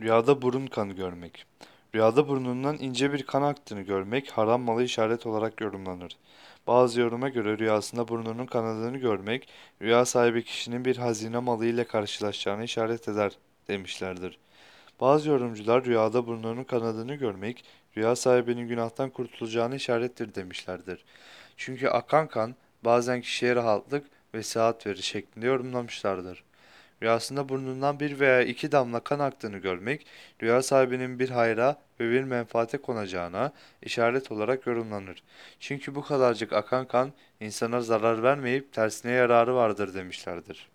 Rüyada burun kanı görmek. Rüyada burnundan ince bir kan aktığını görmek haram malı işaret olarak yorumlanır. Bazı yoruma göre rüyasında burnunun kanadını görmek, rüya sahibi kişinin bir hazine malı ile karşılaşacağını işaret eder demişlerdir. Bazı yorumcular rüyada burnunun kanadını görmek, rüya sahibinin günahtan kurtulacağını işarettir demişlerdir. Çünkü akan kan bazen kişiye rahatlık ve sıhhat verir şeklinde yorumlamışlardır. Rüyasında burnundan bir veya iki damla kan aktığını görmek, rüya sahibinin bir hayra ve bir menfaate konacağına işaret olarak yorumlanır. Çünkü bu kadarcık akan kan insana zarar vermeyip tersine yararı vardır demişlerdir.